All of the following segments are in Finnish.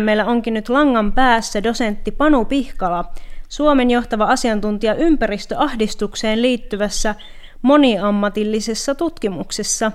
Meillä onkin nyt langan päässä dosentti Panu Pihkala, Suomen johtava asiantuntija ympäristöahdistukseen liittyvässä moniammatillisessa tutkimuksessa.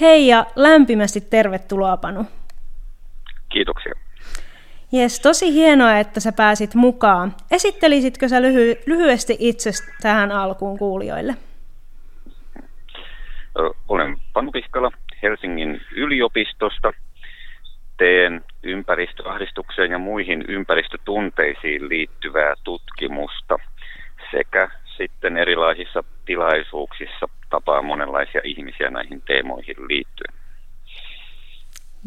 Hei ja lämpimästi tervetuloa Panu. Kiitoksia. Jes, tosi hienoa, että sä pääsit mukaan. Esittelisitkö sä lyhy- lyhyesti itsestä tähän alkuun kuulijoille? Olen Panu Pihkala Helsingin yliopistosta. Teen ympäristöahdistukseen ja muihin ympäristötunteisiin liittyvää tutkimusta sekä sitten erilaisissa tilaisuuksissa tapaa monenlaisia ihmisiä näihin teemoihin liittyen.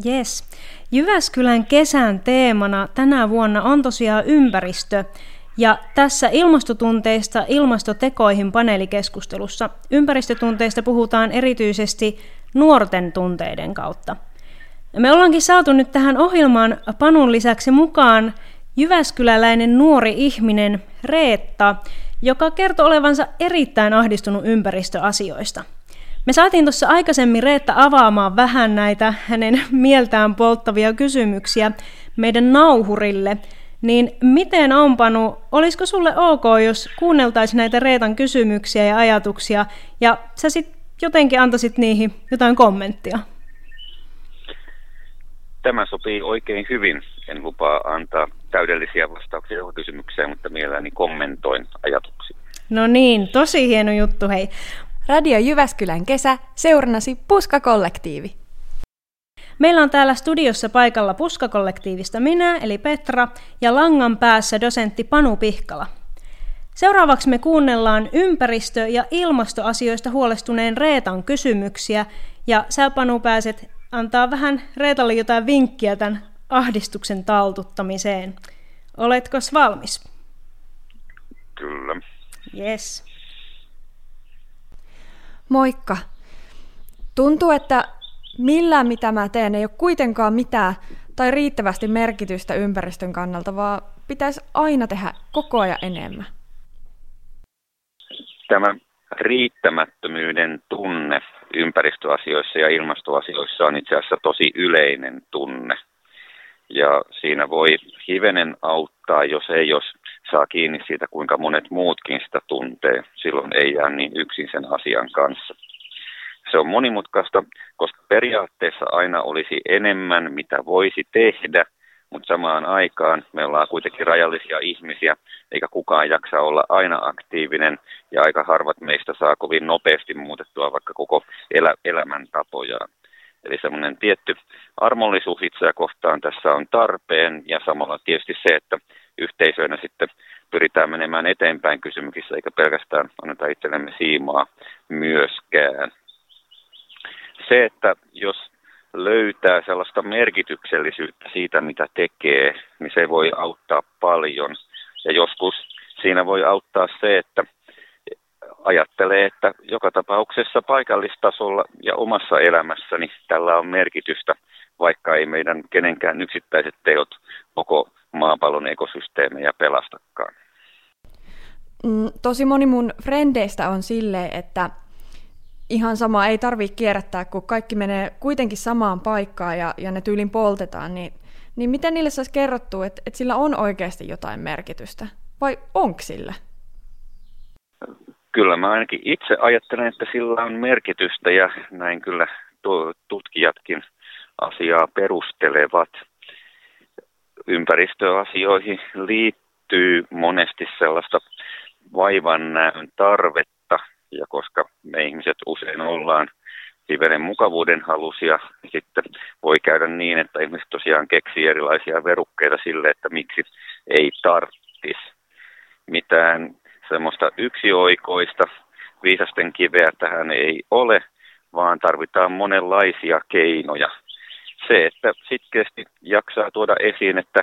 Yes. Jyväskylän kesän teemana tänä vuonna on tosiaan ympäristö. Ja tässä ilmastotunteista ilmastotekoihin paneelikeskustelussa ympäristötunteista puhutaan erityisesti nuorten tunteiden kautta. Me ollaankin saatu nyt tähän ohjelmaan Panun lisäksi mukaan Jyväskyläläinen nuori ihminen Reetta, joka kertoo olevansa erittäin ahdistunut ympäristöasioista – me saatiin tuossa aikaisemmin Reetta avaamaan vähän näitä hänen mieltään polttavia kysymyksiä meidän nauhurille. Niin miten on, Panu, olisiko sulle ok, jos kuunneltaisiin näitä Reetan kysymyksiä ja ajatuksia, ja sä sitten jotenkin antaisit niihin jotain kommenttia? Tämä sopii oikein hyvin. En lupaa antaa täydellisiä vastauksia kysymykseen, mutta mielelläni kommentoin ajatuksia. No niin, tosi hieno juttu hei. Radio Jyväskylän kesä, seurannasi Puska-kollektiivi. Meillä on täällä studiossa paikalla Puska-kollektiivista minä, eli Petra, ja langan päässä dosentti Panu Pihkala. Seuraavaksi me kuunnellaan ympäristö- ja ilmastoasioista huolestuneen Reetan kysymyksiä, ja sä Panu pääset antaa vähän Reetalle jotain vinkkiä tämän ahdistuksen taltuttamiseen. Oletko valmis? Kyllä. Yes. Moikka! Tuntuu, että millään mitä mä teen ei ole kuitenkaan mitään tai riittävästi merkitystä ympäristön kannalta, vaan pitäisi aina tehdä koko ajan enemmän. Tämä riittämättömyyden tunne ympäristöasioissa ja ilmastoasioissa on itse asiassa tosi yleinen tunne. Ja siinä voi hivenen auttaa, jos ei jos saa kiinni siitä, kuinka monet muutkin sitä tuntee. Silloin ei jää niin yksin sen asian kanssa. Se on monimutkaista, koska periaatteessa aina olisi enemmän, mitä voisi tehdä, mutta samaan aikaan me ollaan kuitenkin rajallisia ihmisiä, eikä kukaan jaksa olla aina aktiivinen, ja aika harvat meistä saa kovin nopeasti muutettua vaikka koko elä, elämäntapojaan. Eli semmoinen tietty armollisuus itseä kohtaan tässä on tarpeen, ja samalla tietysti se, että yhteisöinä sitten pyritään menemään eteenpäin kysymyksissä, eikä pelkästään anneta itsellemme siimaa myöskään. Se, että jos löytää sellaista merkityksellisyyttä siitä, mitä tekee, niin se voi auttaa paljon. Ja joskus siinä voi auttaa se, että ajattelee, että joka tapauksessa paikallistasolla ja omassa elämässäni tällä on merkitystä, vaikka ei meidän kenenkään yksittäiset teot koko maapallon ekosysteemejä pelastakaan. Mm, tosi moni mun frendeistä on silleen, että ihan sama ei tarvitse kierrättää, kun kaikki menee kuitenkin samaan paikkaan ja, ja ne tyylin poltetaan, niin, niin miten niille saisi kerrottua, että, että sillä on oikeasti jotain merkitystä? Vai onko sillä? Kyllä mä ainakin itse ajattelen, että sillä on merkitystä ja näin kyllä tutkijatkin asiaa perustelevat ympäristöasioihin liittyy monesti sellaista vaivannäön tarvetta, ja koska me ihmiset usein ollaan hivenen mukavuuden halusia, niin sitten voi käydä niin, että ihmiset tosiaan keksii erilaisia verukkeita sille, että miksi ei tarttis mitään semmoista yksioikoista viisasten kiveä tähän ei ole, vaan tarvitaan monenlaisia keinoja. Se, että sitkeästi jaksaa tuoda esiin, että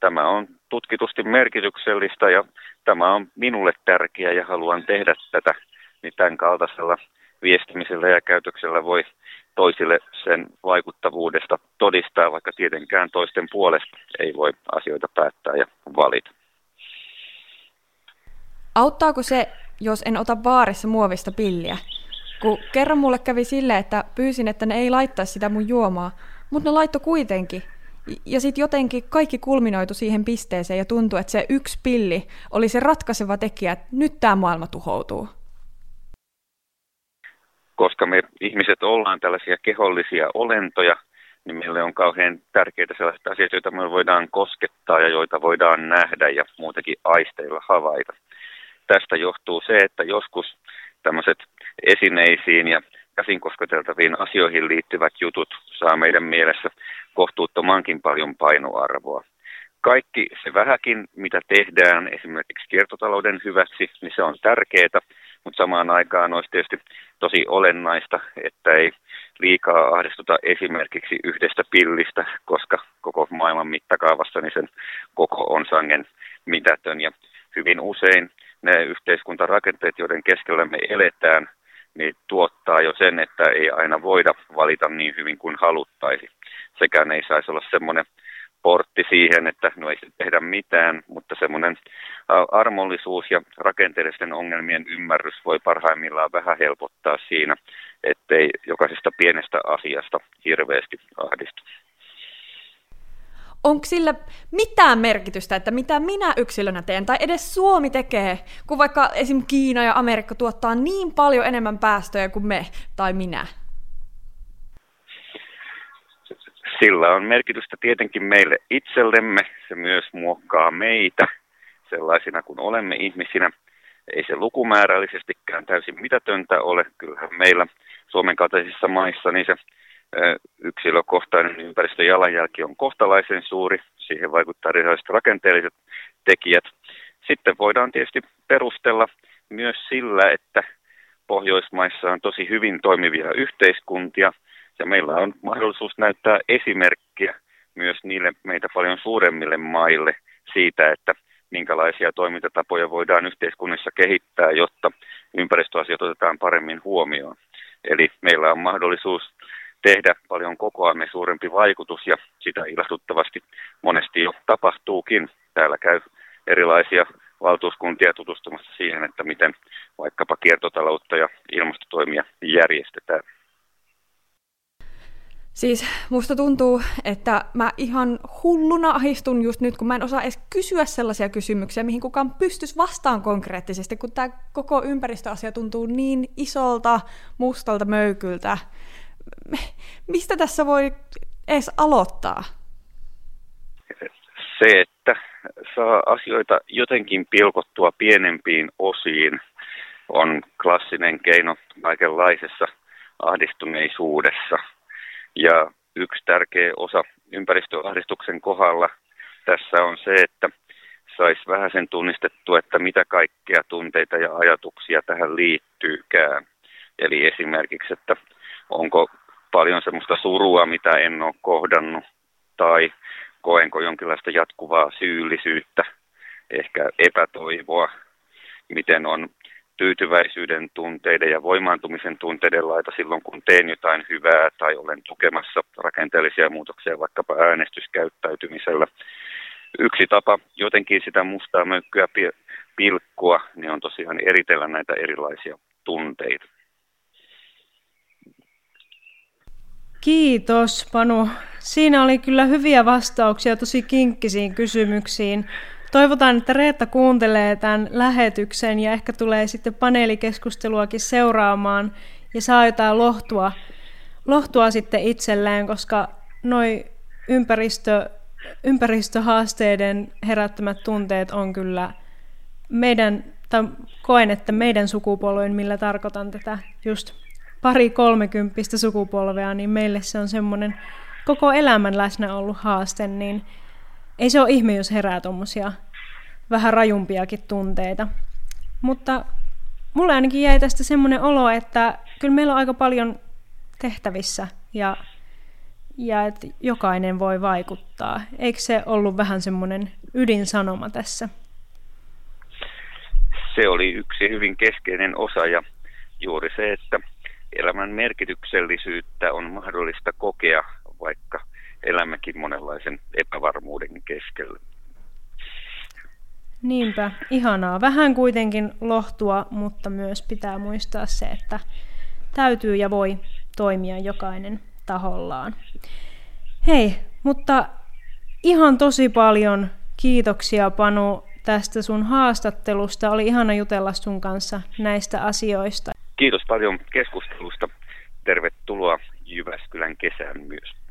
tämä on tutkitusti merkityksellistä ja tämä on minulle tärkeä ja haluan tehdä tätä, niin tämän kaltaisella viestimisellä ja käytöksellä voi toisille sen vaikuttavuudesta todistaa, vaikka tietenkään toisten puolesta ei voi asioita päättää ja valita. Auttaako se, jos en ota baarissa muovista pilliä? Kun kerran mulle kävi sille, että pyysin, että ne ei laittaisi sitä mun juomaa, mutta ne laitto kuitenkin. Ja sitten jotenkin kaikki kulminoitu siihen pisteeseen ja tuntui, että se yksi pilli oli se ratkaiseva tekijä, että nyt tämä maailma tuhoutuu. Koska me ihmiset ollaan tällaisia kehollisia olentoja, niin meille on kauhean tärkeitä sellaiset asiat, joita me voidaan koskettaa ja joita voidaan nähdä ja muutenkin aisteilla havaita. Tästä johtuu se, että joskus tämmöiset esineisiin ja käsin kosketeltaviin asioihin liittyvät jutut saa meidän mielessä kohtuuttomankin paljon painoarvoa. Kaikki se vähäkin, mitä tehdään esimerkiksi kiertotalouden hyväksi, niin se on tärkeää, mutta samaan aikaan olisi tietysti tosi olennaista, että ei liikaa ahdistuta esimerkiksi yhdestä pillistä, koska koko maailman mittakaavassa niin sen koko on sangen mitätön. Ja hyvin usein ne yhteiskuntarakenteet, joiden keskellä me eletään, niin tuottaa jo sen, että ei aina voida valita niin hyvin kuin haluttaisi. Sekään ei saisi olla semmoinen portti siihen, että no ei tehdä mitään, mutta semmoinen armollisuus ja rakenteellisten ongelmien ymmärrys voi parhaimmillaan vähän helpottaa siinä, ettei jokaisesta pienestä asiasta hirveästi ahdistu. Onko sillä mitään merkitystä, että mitä minä yksilönä teen, tai edes Suomi tekee, kun vaikka esim. Kiina ja Amerikka tuottaa niin paljon enemmän päästöjä kuin me tai minä? Sillä on merkitystä tietenkin meille itsellemme, se myös muokkaa meitä sellaisina kuin olemme ihmisinä. Ei se lukumääräisestikään täysin mitätöntä ole, kyllähän meillä Suomen kaltaisissa maissa niin se yksilökohtainen ympäristöjalanjälki on kohtalaisen suuri, siihen vaikuttaa erilaiset rakenteelliset tekijät. Sitten voidaan tietysti perustella myös sillä, että Pohjoismaissa on tosi hyvin toimivia yhteiskuntia, ja meillä on mahdollisuus näyttää esimerkkiä myös niille meitä paljon suuremmille maille siitä, että minkälaisia toimintatapoja voidaan yhteiskunnassa kehittää, jotta ympäristöasiat otetaan paremmin huomioon. Eli meillä on mahdollisuus tehdä paljon kokoamme suurempi vaikutus ja sitä ilahduttavasti monesti jo tapahtuukin. Täällä käy erilaisia valtuuskuntia tutustumassa siihen, että miten vaikkapa kiertotaloutta ja ilmastotoimia järjestetään. Siis musta tuntuu, että mä ihan hulluna ahistun just nyt, kun mä en osaa edes kysyä sellaisia kysymyksiä, mihin kukaan pystyisi vastaan konkreettisesti, kun tämä koko ympäristöasia tuntuu niin isolta, mustalta möykyltä. Mistä tässä voi edes aloittaa? Se, että saa asioita jotenkin pilkottua pienempiin osiin, on klassinen keino kaikenlaisessa ahdistuneisuudessa – ja yksi tärkeä osa ympäristöahdistuksen kohdalla tässä on se, että saisi vähän sen tunnistettua, että mitä kaikkea tunteita ja ajatuksia tähän liittyykään. Eli esimerkiksi, että onko paljon semmoista surua, mitä en ole kohdannut, tai koenko jonkinlaista jatkuvaa syyllisyyttä, ehkä epätoivoa, miten on tyytyväisyyden tunteiden ja voimaantumisen tunteiden laita silloin, kun teen jotain hyvää tai olen tukemassa rakenteellisia muutoksia vaikkapa äänestyskäyttäytymisellä. Yksi tapa jotenkin sitä mustaa mökkyä pilkkua, niin on tosiaan eritellä näitä erilaisia tunteita. Kiitos Panu. Siinä oli kyllä hyviä vastauksia tosi kinkkisiin kysymyksiin. Toivotaan, että Reetta kuuntelee tämän lähetyksen ja ehkä tulee sitten paneelikeskusteluakin seuraamaan ja saa jotain lohtua, lohtua sitten itselleen, koska noi ympäristö, ympäristöhaasteiden herättämät tunteet on kyllä meidän, tai koen, että meidän sukupolven, millä tarkoitan tätä just pari kolmekymppistä sukupolvea, niin meille se on semmoinen koko elämän läsnä ollut haaste, niin ei se ole ihme, jos herää tuommoisia vähän rajumpiakin tunteita. Mutta mulle ainakin jäi tästä semmoinen olo, että kyllä meillä on aika paljon tehtävissä ja, ja että jokainen voi vaikuttaa. Eikö se ollut vähän semmoinen ydinsanoma tässä? Se oli yksi hyvin keskeinen osa ja juuri se, että elämän merkityksellisyyttä on mahdollista kokea, vaikka elämmekin monenlaisen epävarmuuden keskellä. Niinpä, ihanaa. Vähän kuitenkin lohtua, mutta myös pitää muistaa se, että täytyy ja voi toimia jokainen tahollaan. Hei, mutta Ihan tosi paljon kiitoksia Panu tästä sun haastattelusta. Oli ihana jutella sun kanssa näistä asioista. Kiitos paljon keskustelusta. Tervetuloa Jyväskylän kesään myös.